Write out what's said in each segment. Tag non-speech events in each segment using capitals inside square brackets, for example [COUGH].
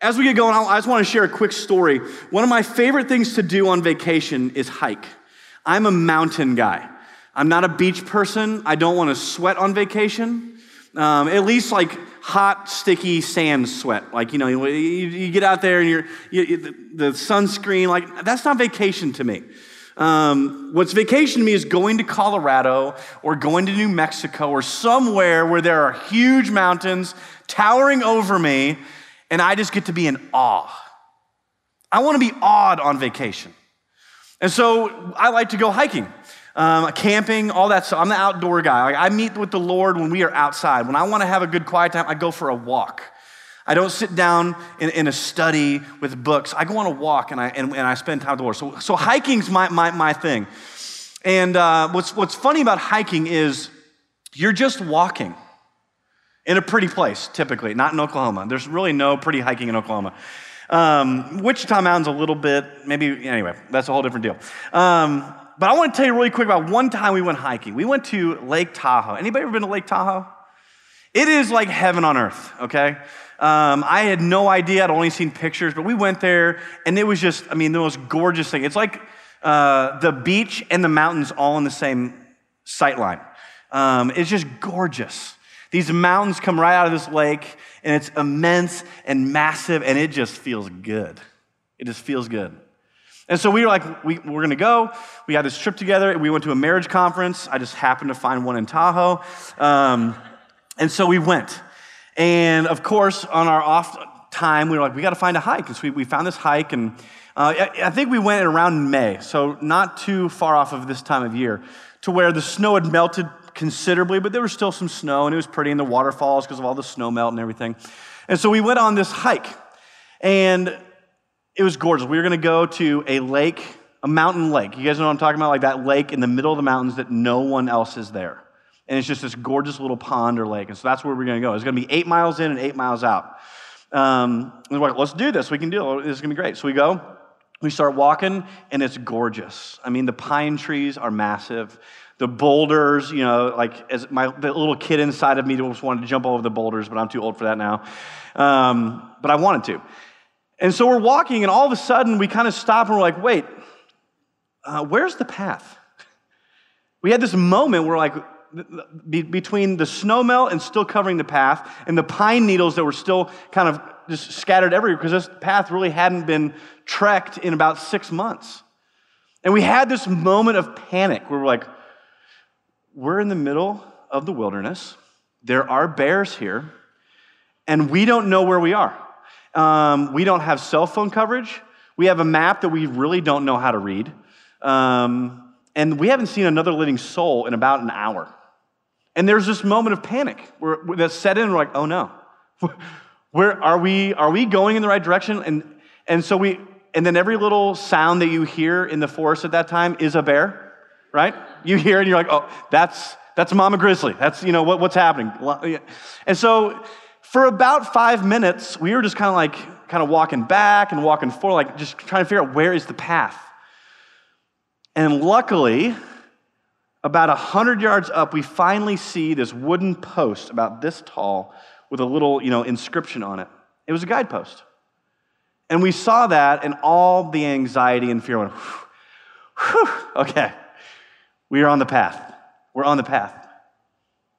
As we get going, I just want to share a quick story. One of my favorite things to do on vacation is hike. I'm a mountain guy. I'm not a beach person. I don't want to sweat on vacation. Um, at least like hot, sticky sand sweat. Like, you know, you, you get out there and you're, you, the, the sunscreen, like, that's not vacation to me. Um, what's vacation to me is going to Colorado or going to New Mexico or somewhere where there are huge mountains towering over me and I just get to be in awe. I want to be awed on vacation. And so I like to go hiking, um, camping, all that stuff. I'm the outdoor guy. Like I meet with the Lord when we are outside. When I want to have a good quiet time, I go for a walk. I don't sit down in, in a study with books. I go on a walk and I, and, and I spend time with the Lord. So, so hiking's my, my, my thing. And uh, what's, what's funny about hiking is you're just walking in a pretty place, typically, not in Oklahoma. There's really no pretty hiking in Oklahoma. Um, Wichita Mountain's a little bit, maybe, anyway, that's a whole different deal. Um, but I want to tell you really quick about one time we went hiking. We went to Lake Tahoe. Anybody ever been to Lake Tahoe? It is like heaven on earth, okay? Um, I had no idea. I'd only seen pictures, but we went there, and it was just, I mean, the most gorgeous thing. It's like uh, the beach and the mountains all in the same sight line. Um, it's just gorgeous. These mountains come right out of this lake, and it's immense and massive, and it just feels good. It just feels good. And so we were like, we, we're gonna go. We had this trip together. We went to a marriage conference. I just happened to find one in Tahoe. Um, and so we went. And of course, on our off time, we were like, we gotta find a hike. And so we, we found this hike, and uh, I think we went around May, so not too far off of this time of year, to where the snow had melted considerably, but there was still some snow and it was pretty in the waterfalls because of all the snow melt and everything. And so we went on this hike and it was gorgeous. We were going to go to a lake, a mountain lake. You guys know what I'm talking about? Like that lake in the middle of the mountains that no one else is there. And it's just this gorgeous little pond or lake. And so that's where we're going to go. It's going to be eight miles in and eight miles out. Um, and we're like, let's do this. We can do it. This is going to be great. So we go. We start walking, and it's gorgeous. I mean, the pine trees are massive the boulders, you know, like as my the little kid inside of me just wanted to jump over the boulders, but I'm too old for that now. Um, but I wanted to. And so we're walking, and all of a sudden we kind of stop and we're like, wait, uh, where's the path? [LAUGHS] We had this moment where, like, be, between the snow melt and still covering the path, and the pine needles that were still kind of just scattered everywhere because this path really hadn't been trekked in about six months. And we had this moment of panic where we're like, we're in the middle of the wilderness. There are bears here, and we don't know where we are. Um, we don't have cell phone coverage. We have a map that we really don't know how to read. Um, and we haven't seen another living soul in about an hour. And there's this moment of panic where, that's set in. We're like, oh no, [LAUGHS] where are we? Are we going in the right direction? And and so we, and then every little sound that you hear in the forest at that time is a bear right? You hear and you're like, oh, that's, that's Mama Grizzly. That's, you know, what, what's happening. And so for about five minutes, we were just kind of like, kind of walking back and walking forward, like just trying to figure out where is the path. And luckily, about 100 yards up, we finally see this wooden post about this tall with a little, you know, inscription on it. It was a guidepost. And we saw that, and all the anxiety and fear went, whew, whew, okay, we are on the path. We're on the path.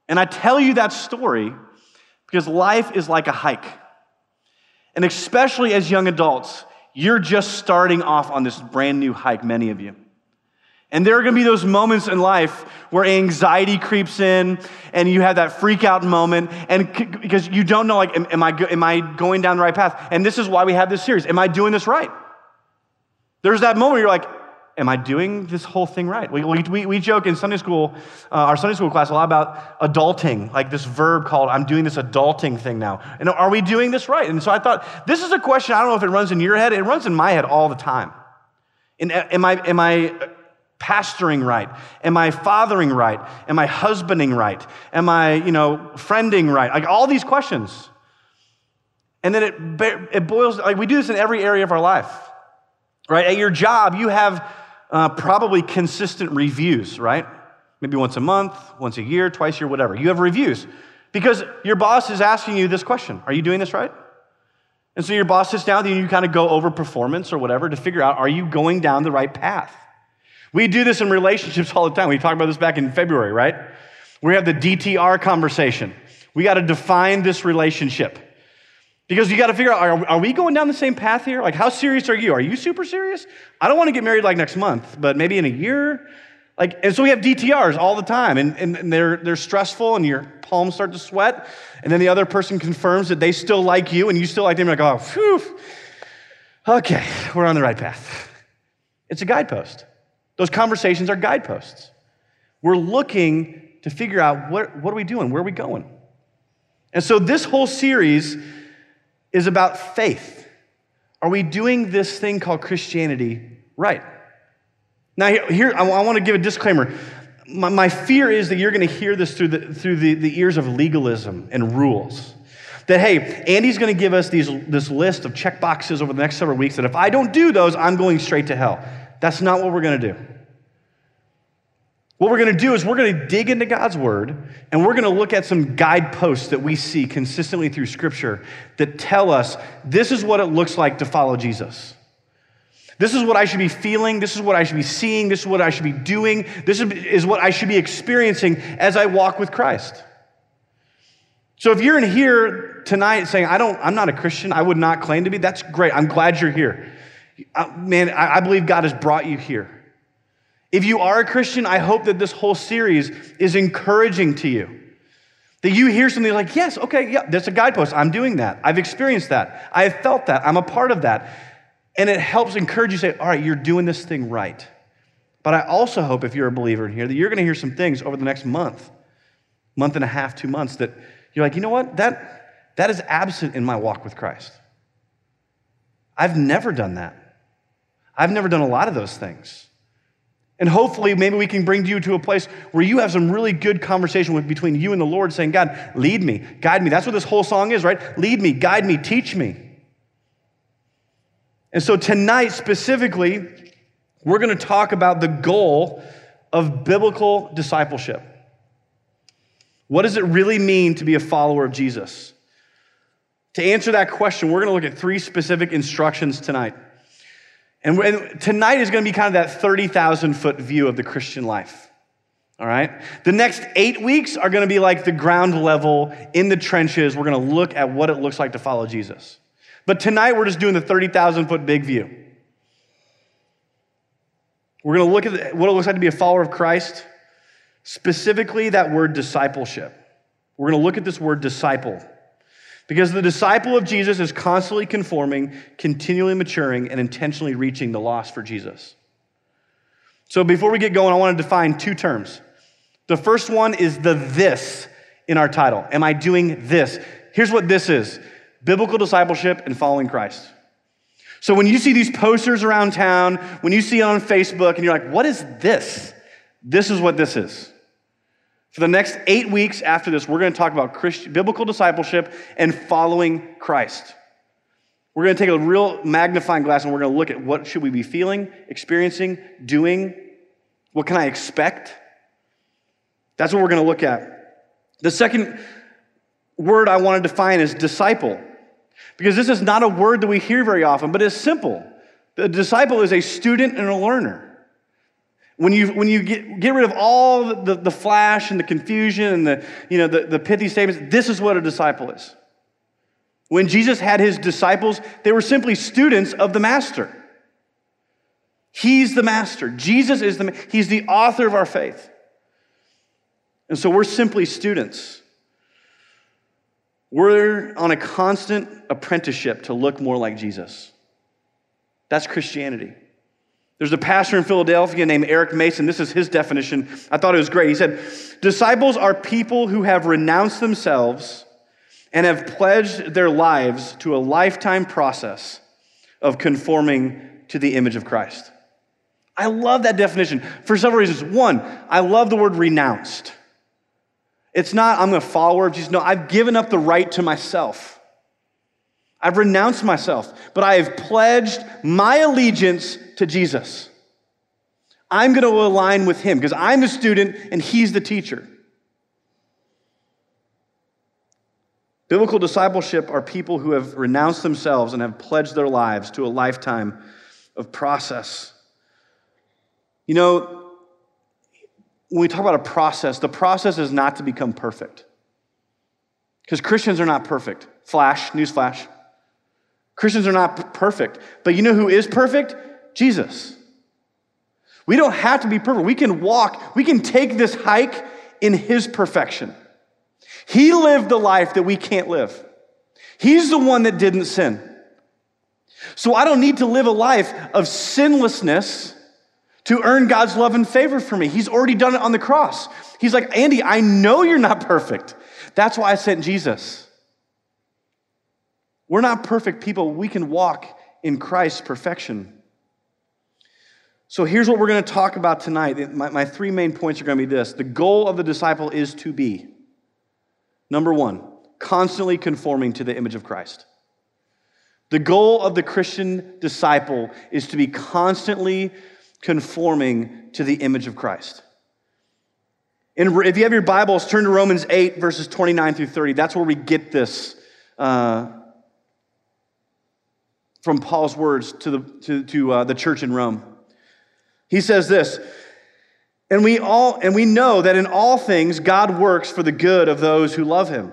And I tell you that story because life is like a hike. And especially as young adults, you're just starting off on this brand new hike, many of you. And there are going to be those moments in life where anxiety creeps in and you have that freak out moment and c- because you don't know like am, am, I, am I going down the right path? And this is why we have this series. Am I doing this right? There's that moment you're like, am I doing this whole thing right? We, we, we joke in Sunday school, uh, our Sunday school class, a lot about adulting, like this verb called, I'm doing this adulting thing now. And are we doing this right? And so I thought, this is a question, I don't know if it runs in your head, it runs in my head all the time. And am I, am I pastoring right? Am I fathering right? Am I husbanding right? Am I, you know, friending right? Like all these questions. And then it, it boils, like we do this in every area of our life, right? At your job, you have uh, probably consistent reviews, right? Maybe once a month, once a year, twice a year, whatever. You have reviews because your boss is asking you this question Are you doing this right? And so your boss sits down and you kind of go over performance or whatever to figure out are you going down the right path? We do this in relationships [LAUGHS] all the time. We talked about this back in February, right? We have the DTR conversation. We got to define this relationship. Because you got to figure out are, are, we going down the same path here? Like, how serious are you? Are you super serious? I don't want to get married like next month, but maybe in a year. Like, and so we have DTRs all the time, and, and, and they're, they're stressful, and your palms start to sweat. And then the other person confirms that they still like you, and you still like them. You're like, oh, phew. Okay, we're on the right path. It's a guidepost. Those conversations are guideposts. We're looking to figure out what, what are we doing? Where are we going? And so this whole series is about faith. Are we doing this thing called Christianity right? Now, here, I want to give a disclaimer. My, my fear is that you're going to hear this through, the, through the, the ears of legalism and rules. That, hey, Andy's going to give us these, this list of check boxes over the next several weeks that if I don't do those, I'm going straight to hell. That's not what we're going to do. What we're going to do is we're going to dig into God's word and we're going to look at some guideposts that we see consistently through scripture that tell us this is what it looks like to follow Jesus. This is what I should be feeling. This is what I should be seeing. This is what I should be doing. This is what I should be experiencing as I walk with Christ. So if you're in here tonight saying, I don't, I'm not a Christian, I would not claim to be, that's great. I'm glad you're here. Uh, man, I believe God has brought you here. If you are a Christian, I hope that this whole series is encouraging to you. That you hear something like, yes, okay, yeah, that's a guidepost. I'm doing that. I've experienced that. I have felt that. I'm a part of that. And it helps encourage you say, all right, you're doing this thing right. But I also hope if you're a believer in here that you're going to hear some things over the next month, month and a half, two months that you're like, you know what? That, that is absent in my walk with Christ. I've never done that. I've never done a lot of those things. And hopefully, maybe we can bring you to a place where you have some really good conversation with, between you and the Lord, saying, God, lead me, guide me. That's what this whole song is, right? Lead me, guide me, teach me. And so, tonight specifically, we're going to talk about the goal of biblical discipleship. What does it really mean to be a follower of Jesus? To answer that question, we're going to look at three specific instructions tonight. And, and tonight is going to be kind of that 30,000 foot view of the Christian life. All right? The next eight weeks are going to be like the ground level in the trenches. We're going to look at what it looks like to follow Jesus. But tonight we're just doing the 30,000 foot big view. We're going to look at what it looks like to be a follower of Christ, specifically that word discipleship. We're going to look at this word disciple. Because the disciple of Jesus is constantly conforming, continually maturing, and intentionally reaching the lost for Jesus. So before we get going, I want to define two terms. The first one is the this in our title. Am I doing this? Here's what this is biblical discipleship and following Christ. So when you see these posters around town, when you see it on Facebook, and you're like, what is this? This is what this is. For the next eight weeks after this, we're going to talk about Christian, biblical discipleship and following Christ. We're going to take a real magnifying glass and we're going to look at what should we be feeling, experiencing, doing. What can I expect? That's what we're going to look at. The second word I want to define is disciple, because this is not a word that we hear very often, but it's simple. The disciple is a student and a learner. When you, when you get, get rid of all the, the flash and the confusion and the, you know, the, the pithy statements, this is what a disciple is. When Jesus had his disciples, they were simply students of the master. He's the master. Jesus is the he's the author of our faith. And so we're simply students. We're on a constant apprenticeship to look more like Jesus. That's Christianity. There's a pastor in Philadelphia named Eric Mason. This is his definition. I thought it was great. He said, Disciples are people who have renounced themselves and have pledged their lives to a lifetime process of conforming to the image of Christ. I love that definition for several reasons. One, I love the word renounced. It's not, I'm a follower of Jesus. No, I've given up the right to myself. I've renounced myself, but I have pledged my allegiance to Jesus. I'm going to align with him because I'm the student and he's the teacher. Biblical discipleship are people who have renounced themselves and have pledged their lives to a lifetime of process. You know, when we talk about a process, the process is not to become perfect. Because Christians are not perfect. Flash, news flash. Christians are not perfect. But you know who is perfect? Jesus. We don't have to be perfect. We can walk, we can take this hike in his perfection. He lived the life that we can't live. He's the one that didn't sin. So I don't need to live a life of sinlessness to earn God's love and favor for me. He's already done it on the cross. He's like, Andy, I know you're not perfect. That's why I sent Jesus. We're not perfect people. We can walk in Christ's perfection. So here's what we're going to talk about tonight. My, my three main points are going to be this the goal of the disciple is to be, number one, constantly conforming to the image of Christ. The goal of the Christian disciple is to be constantly conforming to the image of Christ. And if you have your Bibles, turn to Romans 8, verses 29 through 30. That's where we get this uh, from Paul's words to, the, to, to uh, the church in Rome. He says this, and we all and we know that in all things God works for the good of those who love him,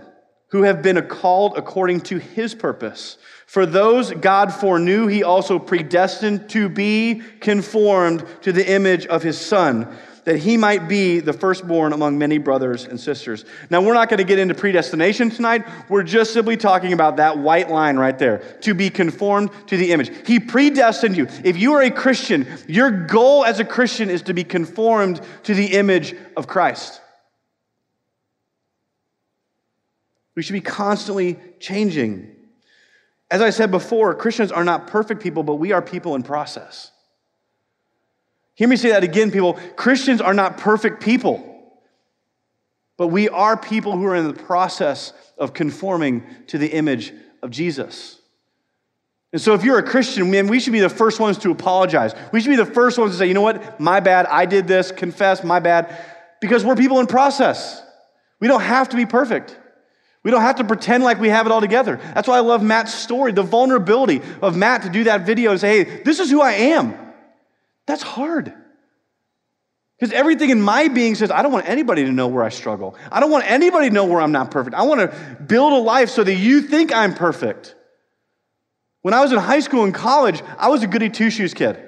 who have been called according to his purpose. For those God foreknew, he also predestined to be conformed to the image of his son that he might be the firstborn among many brothers and sisters. Now, we're not going to get into predestination tonight. We're just simply talking about that white line right there to be conformed to the image. He predestined you. If you are a Christian, your goal as a Christian is to be conformed to the image of Christ. We should be constantly changing. As I said before, Christians are not perfect people, but we are people in process. Hear me say that again, people. Christians are not perfect people, but we are people who are in the process of conforming to the image of Jesus. And so, if you're a Christian, man, we should be the first ones to apologize. We should be the first ones to say, you know what, my bad, I did this, confess, my bad, because we're people in process. We don't have to be perfect. We don't have to pretend like we have it all together. That's why I love Matt's story, the vulnerability of Matt to do that video and say, hey, this is who I am. That's hard. Because everything in my being says, I don't want anybody to know where I struggle. I don't want anybody to know where I'm not perfect. I want to build a life so that you think I'm perfect. When I was in high school and college, I was a goody two shoes kid.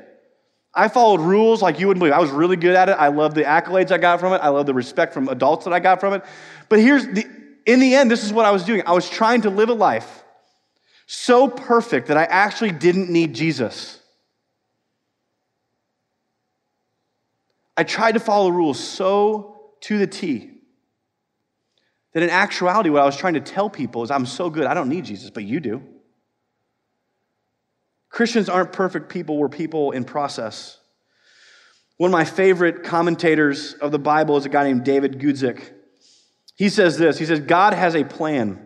I followed rules like you wouldn't believe. I was really good at it. I love the accolades I got from it. I love the respect from adults that I got from it. But here's the, in the end, this is what I was doing. I was trying to live a life so perfect that I actually didn't need Jesus. I tried to follow the rules so to the T that in actuality, what I was trying to tell people is I'm so good, I don't need Jesus, but you do. Christians aren't perfect people, we're people in process. One of my favorite commentators of the Bible is a guy named David Guzik. He says this He says, God has a plan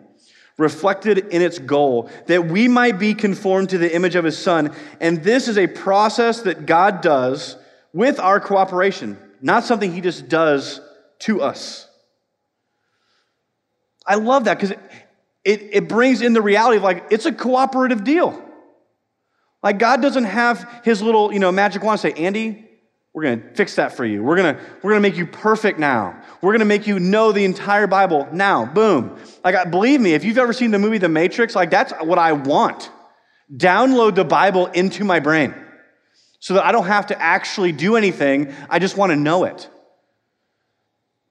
reflected in its goal that we might be conformed to the image of his son. And this is a process that God does with our cooperation, not something he just does to us. I love that because it, it, it, brings in the reality of like, it's a cooperative deal. Like, God doesn't have his little, you know, magic wand say, Andy, we're going to fix that for you. We're going to we're going to make you perfect now. We're going to make you know the entire Bible now. Boom. Like, believe me, if you've ever seen the movie The Matrix, like, that's what I want. Download the Bible into my brain so that I don't have to actually do anything. I just want to know it.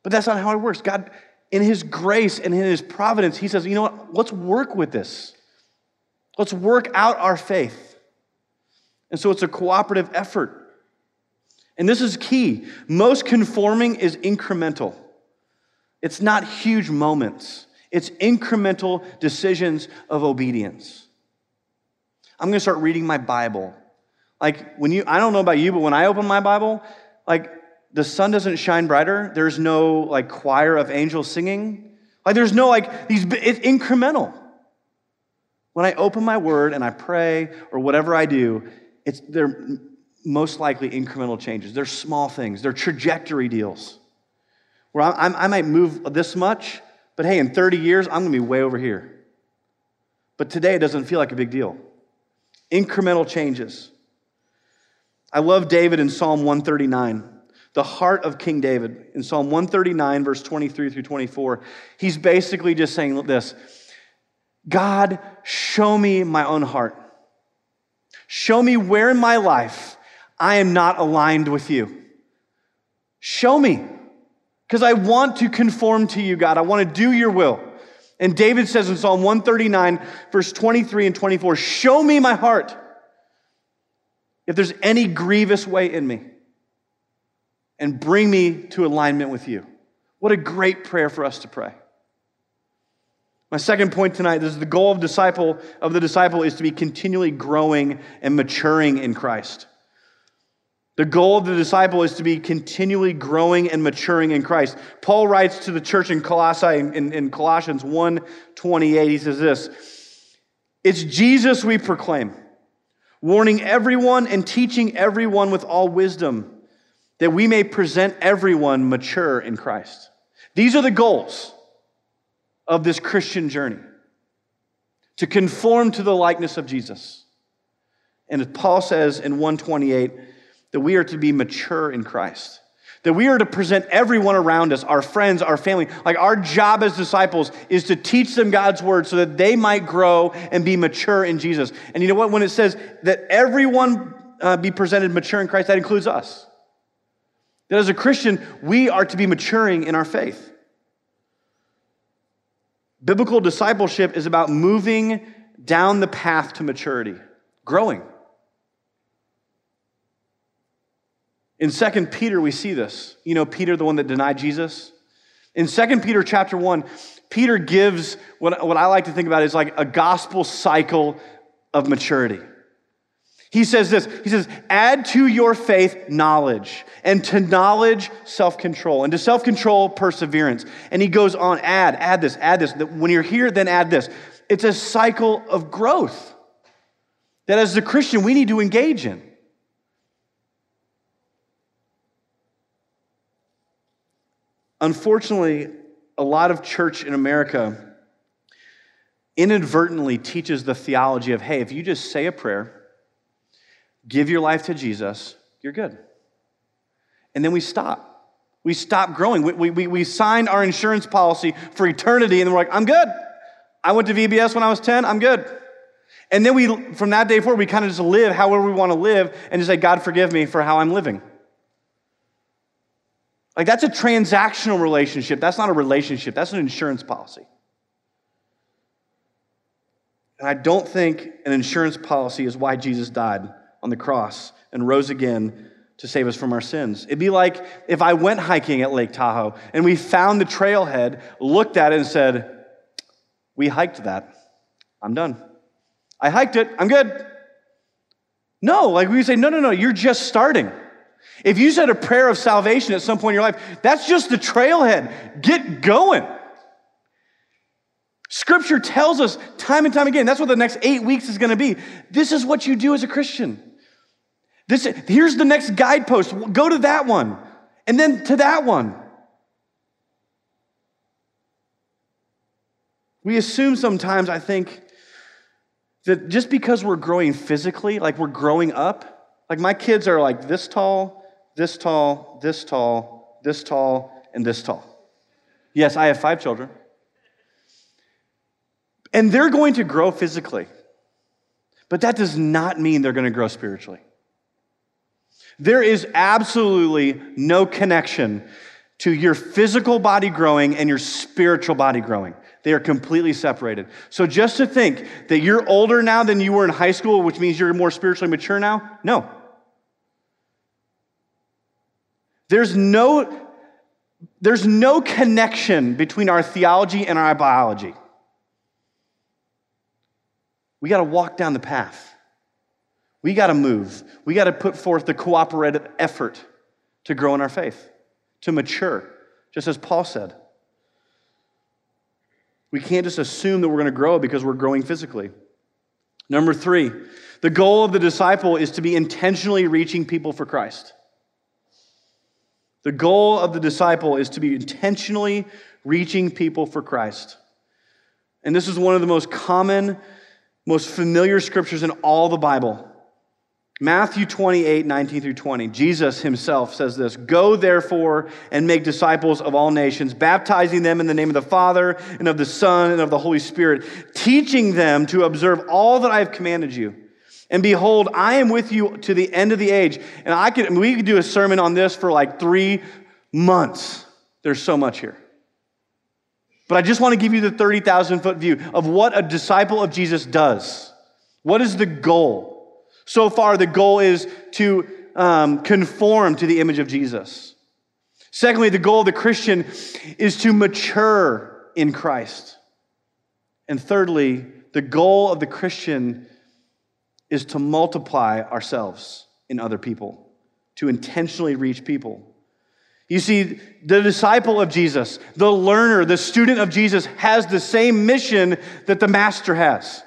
But that's not how it works. God, in His grace and in His providence, He says, you know what? Let's work with this. Let's work out our faith. And so it's a cooperative effort. And this is key. Most conforming is incremental, it's not huge moments, it's incremental decisions of obedience. I'm going to start reading my Bible like when you, I don't know about you, but when I open my Bible, like the sun doesn't shine brighter. There's no like choir of angels singing. Like there's no like these, it's incremental. When I open my word and I pray or whatever I do, it's, they're most likely incremental changes. They're small things, they're trajectory deals. Where i i might move this much, but hey, in 30 years, I'm gonna be way over here. But today it doesn't feel like a big deal. Incremental changes. I love David in Psalm 139, the heart of King David. In Psalm 139, verse 23 through 24, he's basically just saying this God, show me my own heart. Show me where in my life I am not aligned with you. Show me, because I want to conform to you, God. I want to do your will. And David says in Psalm 139, verse 23 and 24, Show me my heart if there's any grievous way in me, and bring me to alignment with you. What a great prayer for us to pray. My second point tonight is the goal of disciple of the disciple is to be continually growing and maturing in Christ. The goal of the disciple is to be continually growing and maturing in Christ. Paul writes to the church in Colossae in, in Colossians 1:28. He says this: It's Jesus we proclaim warning everyone and teaching everyone with all wisdom, that we may present everyone mature in Christ. These are the goals of this Christian journey to conform to the likeness of Jesus. And as Paul says in 128, that we are to be mature in Christ. That we are to present everyone around us, our friends, our family. Like our job as disciples is to teach them God's word so that they might grow and be mature in Jesus. And you know what? When it says that everyone uh, be presented mature in Christ, that includes us. That as a Christian, we are to be maturing in our faith. Biblical discipleship is about moving down the path to maturity, growing. In 2 Peter, we see this. You know, Peter, the one that denied Jesus? In 2 Peter chapter 1, Peter gives what, what I like to think about is like a gospel cycle of maturity. He says this He says, add to your faith knowledge, and to knowledge, self control, and to self control, perseverance. And he goes on, add, add this, add this. When you're here, then add this. It's a cycle of growth that as a Christian we need to engage in. Unfortunately, a lot of church in America inadvertently teaches the theology of hey, if you just say a prayer, give your life to Jesus, you're good. And then we stop. We stop growing. We, we, we signed our insurance policy for eternity, and we're like, I'm good. I went to VBS when I was 10, I'm good. And then we, from that day forward, we kind of just live however we want to live and just say, God, forgive me for how I'm living. Like, that's a transactional relationship. That's not a relationship, that's an insurance policy. And I don't think an insurance policy is why Jesus died on the cross and rose again to save us from our sins. It'd be like if I went hiking at Lake Tahoe and we found the trailhead, looked at it, and said, We hiked that. I'm done. I hiked it. I'm good. No, like we say, No, no, no, you're just starting. If you said a prayer of salvation at some point in your life, that's just the trailhead. Get going. Scripture tells us time and time again, that's what the next eight weeks is going to be. This is what you do as a Christian. This, here's the next guidepost. Go to that one, and then to that one. We assume sometimes, I think, that just because we're growing physically, like we're growing up, like my kids are like this tall, this tall, this tall, this tall, and this tall. Yes, I have five children. And they're going to grow physically, but that does not mean they're going to grow spiritually. There is absolutely no connection to your physical body growing and your spiritual body growing. They are completely separated. So just to think that you're older now than you were in high school, which means you're more spiritually mature now, no. There's no, there's no connection between our theology and our biology. We got to walk down the path. We got to move. We got to put forth the cooperative effort to grow in our faith, to mature, just as Paul said. We can't just assume that we're going to grow because we're growing physically. Number three, the goal of the disciple is to be intentionally reaching people for Christ. The goal of the disciple is to be intentionally reaching people for Christ. And this is one of the most common most familiar scriptures in all the Bible. Matthew 28, 19 through 20. Jesus himself says this Go therefore and make disciples of all nations, baptizing them in the name of the Father and of the Son and of the Holy Spirit, teaching them to observe all that I have commanded you. And behold, I am with you to the end of the age. And I could, we could do a sermon on this for like three months. There's so much here. But I just want to give you the 30,000 foot view of what a disciple of Jesus does. What is the goal? So far, the goal is to um, conform to the image of Jesus. Secondly, the goal of the Christian is to mature in Christ. And thirdly, the goal of the Christian is to multiply ourselves in other people, to intentionally reach people. You see, the disciple of Jesus, the learner, the student of Jesus has the same mission that the master has.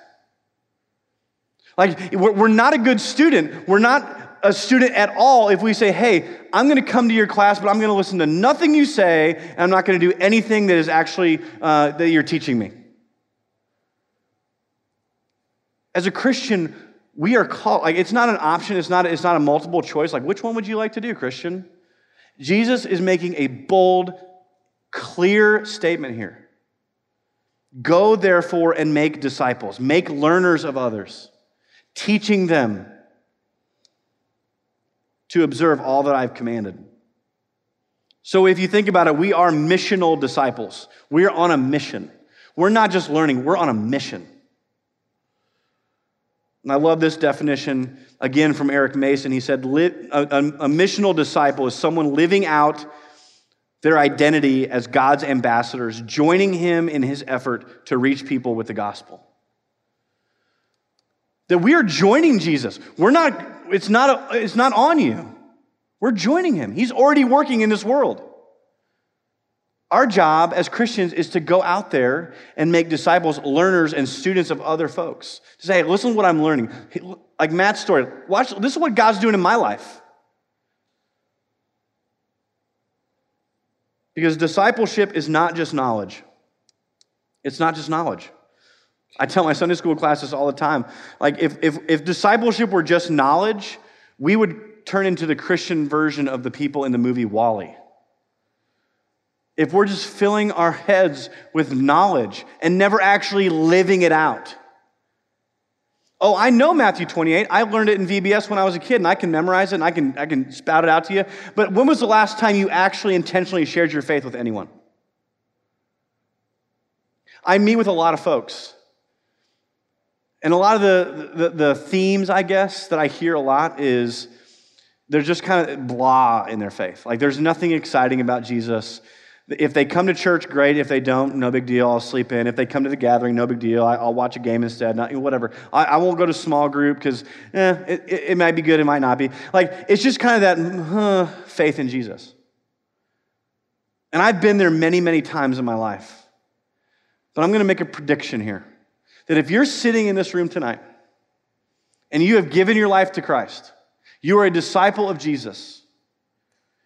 Like, we're not a good student. We're not a student at all if we say, hey, I'm going to come to your class, but I'm going to listen to nothing you say, and I'm not going to do anything that is actually uh, that you're teaching me. As a Christian, we are called, like, it's not an option, it's not, it's not a multiple choice. Like, which one would you like to do, Christian? Jesus is making a bold, clear statement here. Go, therefore, and make disciples, make learners of others teaching them to observe all that I've commanded. So, if you think about it, we are missional disciples. We're on a mission. We're not just learning, we're on a mission. And I love this definition again from Eric Mason. He said, a, missional disciple is someone living out their identity as God's ambassadors, joining him in his effort to reach people with the gospel. That we are joining Jesus. We're not, it's not, a, it's not on you. We're joining him. He's already working in this world. Our job as Christians is to go out there and make disciples, learners, and students of other folks. To say, hey, listen to what I'm learning. Like Matt's story. Watch, this is what God's doing in my life. Because discipleship is not just knowledge. It's not just knowledge. I tell my Sunday school classes all the time. Like, if, if, if discipleship were just knowledge, we would turn into the Christian version of the people in the movie WALL-E. If we're just filling our heads with knowledge and never actually living it out. Oh, I know Matthew 28. I learned it in VBS when I was a kid, and I can memorize it and I can, I can spout it out to you. But when was the last time you actually intentionally shared your faith with anyone? I meet with a lot of folks and a lot of the, the, the, themes, I guess, that I hear a lot is they're just kind of blah in their faith. Like there's nothing exciting about Jesus. If they come to church, great. If they don't, no big deal. I'll sleep in. If they come to the gathering, no big deal. I, will watch a game instead. Not whatever. I, I won't go to small group because eh, it, it, might be good. It might not be. Like it's just kind of that huh, faith in Jesus. And I've been there many, many times in my life. But I'm going to make a prediction here that if you're sitting in this room tonight and you have given your life to Christ, you are a disciple of Jesus,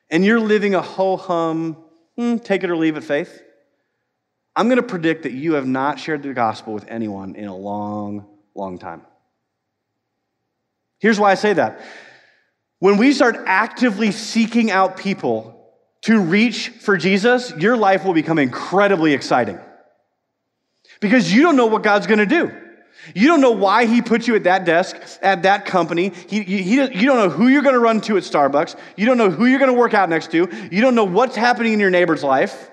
and you're living a ho hum, hmm, take it or leave it faith, I'm going to predict that you have not shared the gospel with anyone in a long, long time. Here's why I say that. When we start actively seeking out people to reach for Jesus, your life will become incredibly exciting because you don't know what God's going to do. You don't know why he put you at that desk, at that company. He, he, you don't know who you're going to run to at Starbucks. You don't know who you're going to work out next to. You don't know what's happening in your neighbor's life.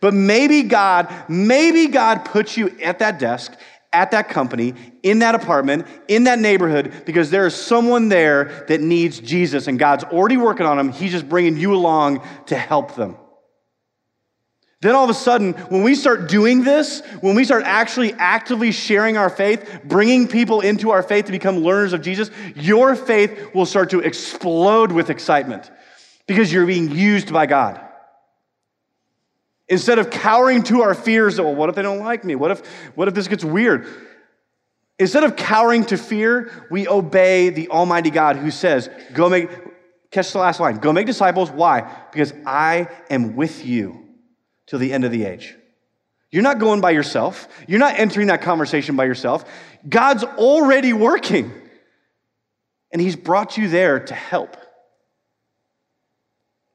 But maybe God, maybe God put you at that desk, at that company, in that apartment, in that neighborhood, because there is someone there that needs Jesus, and God's already working on them. He's just bringing you along to help them. Then all of a sudden, when we start doing this, when we start actually actively sharing our faith, bringing people into our faith to become learners of Jesus, your faith will start to explode with excitement because you're being used by God. Instead of cowering to our fears, well, what if they don't like me? What if, what if this gets weird? Instead of cowering to fear, we obey the Almighty God who says, Go make, catch the last line, go make disciples. Why? Because I am with you till the end of the age. You're not going by yourself. You're not entering that conversation by yourself. God's already working, and He's brought you there to help.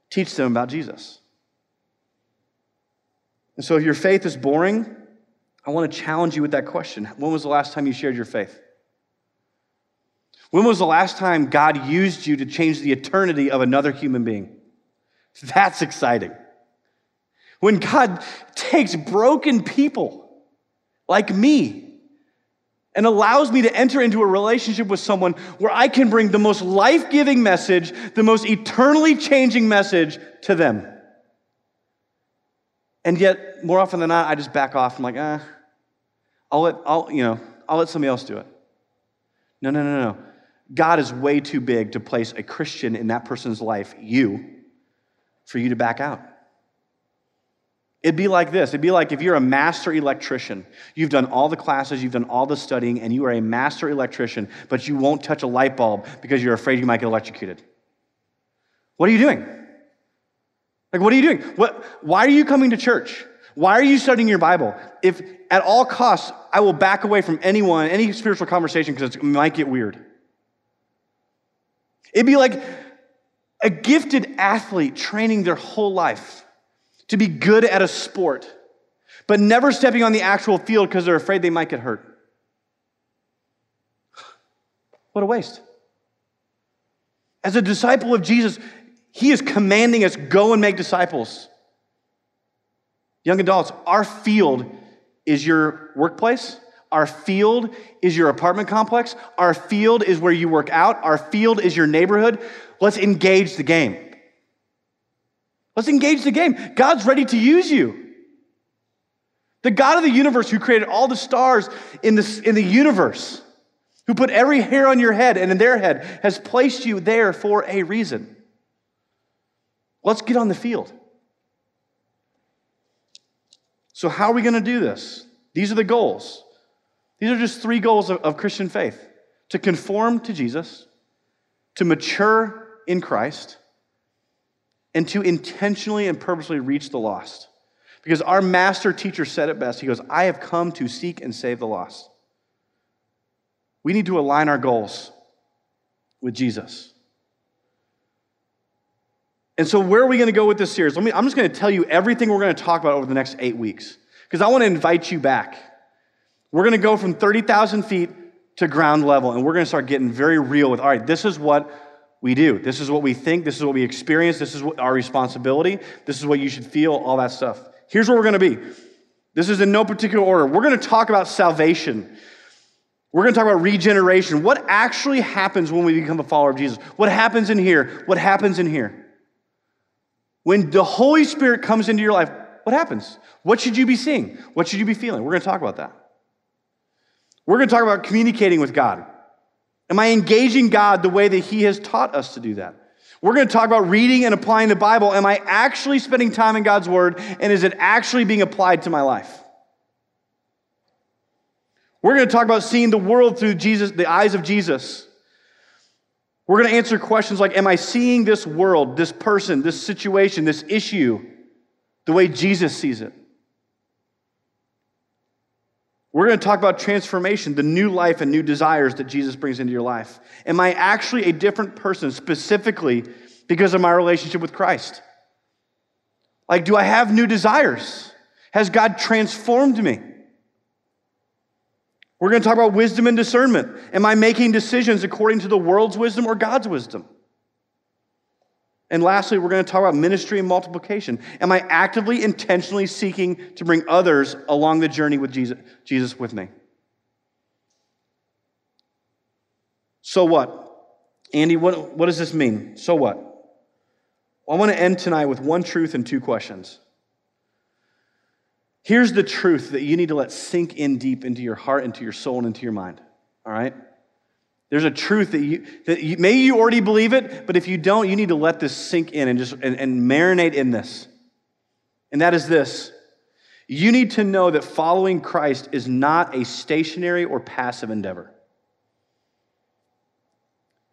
Teach them about Jesus. And so, if your faith is boring, I want to challenge you with that question. When was the last time you shared your faith? When was the last time God used you to change the eternity of another human being? That's exciting. When God takes broken people like me and allows me to enter into a relationship with someone where I can bring the most life giving message, the most eternally changing message to them. And yet, more often than not, I just back off. I'm like, ah, I'll let, I'll, you know, I'll let somebody else do it. No, no, no, no. God is way too big to place a Christian in that person's life, you, for you to back out. It'd be like this. It'd be like if you're a master electrician. You've done all the classes, you've done all the studying, and you are a master electrician, but you won't touch a light bulb because you're afraid you might get electrocuted. What are you doing? Like, what are you doing? What, why are you coming to church? Why are you studying your Bible? If at all costs, I will back away from anyone, any spiritual conversation because it might get weird. It'd be like a gifted athlete training their whole life to be good at a sport, but never stepping on the actual field because they're afraid they might get hurt. [SIGHS] What a waste. As a disciple of Jesus, he is commanding us go and make disciples. Young adults, our field is your workplace. Our field is your apartment complex. Our field is where you work out. Our field is your neighborhood. Let's engage the game. Let's engage the game. God's ready to use you. The God of the universe who created all the stars in the, in the universe, who put every hair on your head and in their head, has placed you there for a reason. Let's get on the field. So, how are we going to do this? These are the goals. These are just three goals of, of Christian faith to conform to Jesus, to mature in Christ, and to intentionally and purposely reach the lost. Because our master teacher said it best. He goes, I have come to seek and save the lost. We need to align our goals with Jesus. And so, where are we going to go with this series? Let me, I'm just going to tell you everything we're going to talk about over the next eight weeks. Because I want to invite you back. We're going to go from 30,000 feet to ground level, and we're going to start getting very real with all right, this is what we do. This is what we think. This is what we experience. This is what our responsibility. This is what you should feel, all that stuff. Here's where we're going to be. This is in no particular order. We're going to talk about salvation. We're going to talk about regeneration. What actually happens when we become a follower of Jesus? What happens in here? What happens in here? When the Holy Spirit comes into your life, what happens? What should you be seeing? What should you be feeling? We're going to talk about that. We're going to talk about communicating with God. Am I engaging God the way that He has taught us to do that? We're going to talk about reading and applying the Bible. Am I actually spending time in God's Word, and is it actually being applied to my life? We're going to talk about seeing the world through Jesus, the eyes of Jesus. We're going to answer questions like Am I seeing this world, this person, this situation, this issue the way Jesus sees it? We're going to talk about transformation, the new life and new desires that Jesus brings into your life. Am I actually a different person specifically because of my relationship with Christ? Like, do I have new desires? Has God transformed me? We're going to talk about wisdom and discernment. Am I making decisions according to the world's wisdom or God's wisdom? And lastly, we're going to talk about ministry and multiplication. Am I actively, intentionally seeking to bring others along the journey with Jesus, Jesus with me? So what? Andy, what, what does this mean? So what? Well, I want to end tonight with one truth and two questions. Here's the truth that you need to let sink in deep into your heart, into your soul, and into your mind. All right? There's a truth that you, that you, you already believe it, but if you don't, you need to let this sink in and just and, and marinate in this. And that is this you need to know that following Christ is not a stationary or passive endeavor.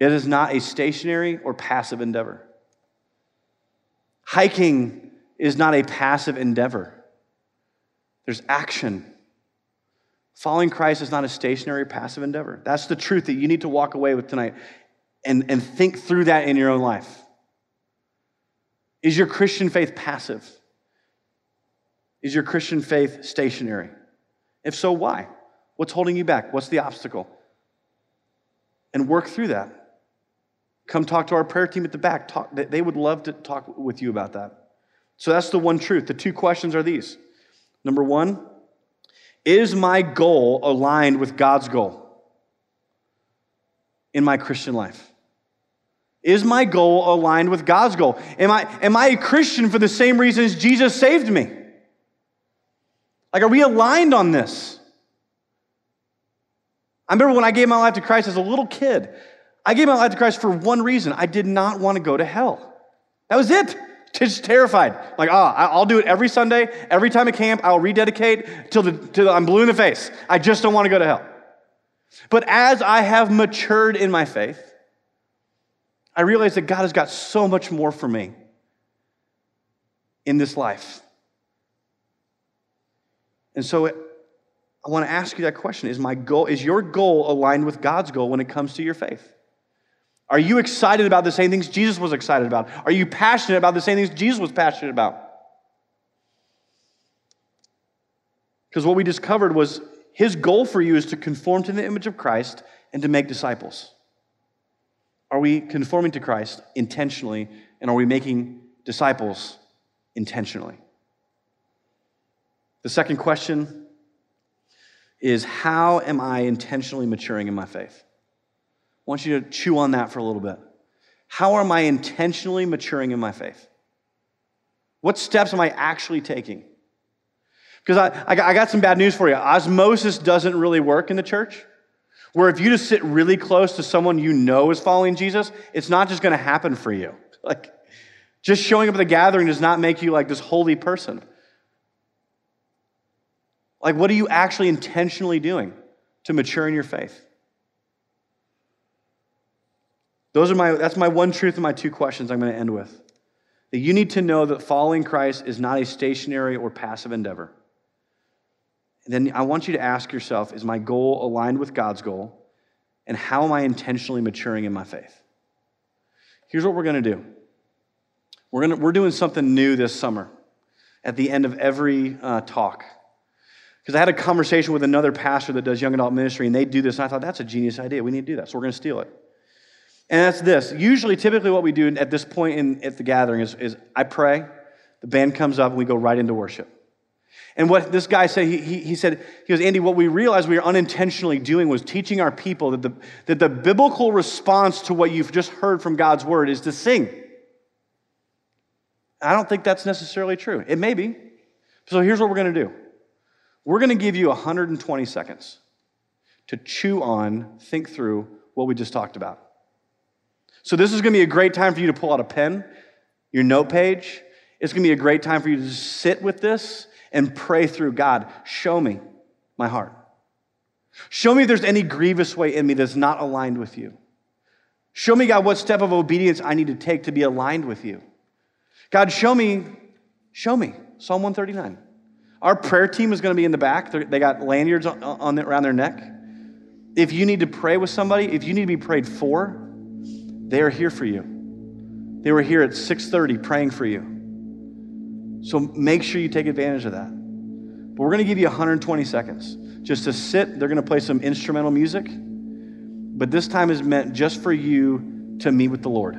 It is not a stationary or passive endeavor. Hiking is not a passive endeavor. there's action. Following Christ is not a stationary, passive endeavor. That's the truth that you need to walk away with tonight and, and think through that in your own life. Is your Christian faith passive? Is your Christian faith stationary? If so, why? What's holding you back? What's the obstacle? And work through that. Come talk to our prayer team at the back. Talk, they would love to talk with you about that. So that's the one truth. The two questions are these. Number one, is my goal aligned with God's goal in my Christian life? Is my goal aligned with God's goal? Am I, am I a Christian for the same reasons Jesus saved me? Like, are we aligned on this? I remember when I gave my life to Christ as a little kid, I gave my life to Christ for one reason I did not want to go to hell. That was it. Just terrified. Like, ah, oh, I'll do it every Sunday, every time at camp, I'll rededicate till, the, till I'm blue in the face. I just don't want to go to hell. But as I have matured in my faith, I realize that God has got so much more for me in this life. And so it, I want to ask you that question. Is my goal, is your goal aligned with God's goal when it comes to your faith? Are you excited about the same things Jesus was excited about? Are you passionate about the same things Jesus was passionate about? Because what we discovered was his goal for you is to conform to the image of Christ and to make disciples. Are we conforming to Christ intentionally and are we making disciples intentionally? The second question is how am I intentionally maturing in my faith? I want you to chew on that for a little bit. How am I intentionally maturing in my faith? What steps am I actually taking? Because I, I got some bad news for you. Osmosis doesn't really work in the church. Where if you just sit really close to someone you know is following Jesus, it's not just going to happen for you. [LAUGHS] Like, just showing up at the gathering does not make you like this holy person. Like, what are you actually intentionally doing to mature in your faith? Those are my, that's my one truth and my two questions I'm going to end with. That you need to know that following Christ is not a stationary or passive endeavor. And then I want you to ask yourself is my goal aligned with God's goal? And how am I intentionally maturing in my faith? Here's what we're going to do we're, gonna, we're doing something new this summer at the end of every uh, talk. Because I had a conversation with another pastor that does young adult ministry, and they do this, and I thought, that's a genius idea. We need to do that. So we're going to steal it. And that's this. Usually, typically, what we do at this point in, at the gathering is, is I pray, the band comes up, and we go right into worship. And what this guy said, he, he, he, said, he goes, Andy, what we realized we were unintentionally doing was teaching our people that the, that the biblical response to what you've just heard from God's word is to sing. I don't think that's necessarily true. It may be. So here's what we're going to do we're going to give you 120 seconds to chew on, think through what we just talked about. So this is going to be a great time for you to pull out a pen, your note page. It's going to be a great time for you to sit with this and pray through God, show me my heart. Show me if there's any grievous way in me that's not aligned with you. Show me, God, what step of obedience I need to take to be aligned with you. God, show me, show me. Psalm 139. Our prayer team is going to be in the back. They're, they got lanyards on, on, around their neck. If you need to pray with somebody, if you need to be prayed for, they are here for you. They were here at 6:30 praying for you. So make sure you take advantage of that. But we're going to give you 120 seconds just to sit. They're going to play some instrumental music. But this time is meant just for you to meet with the Lord.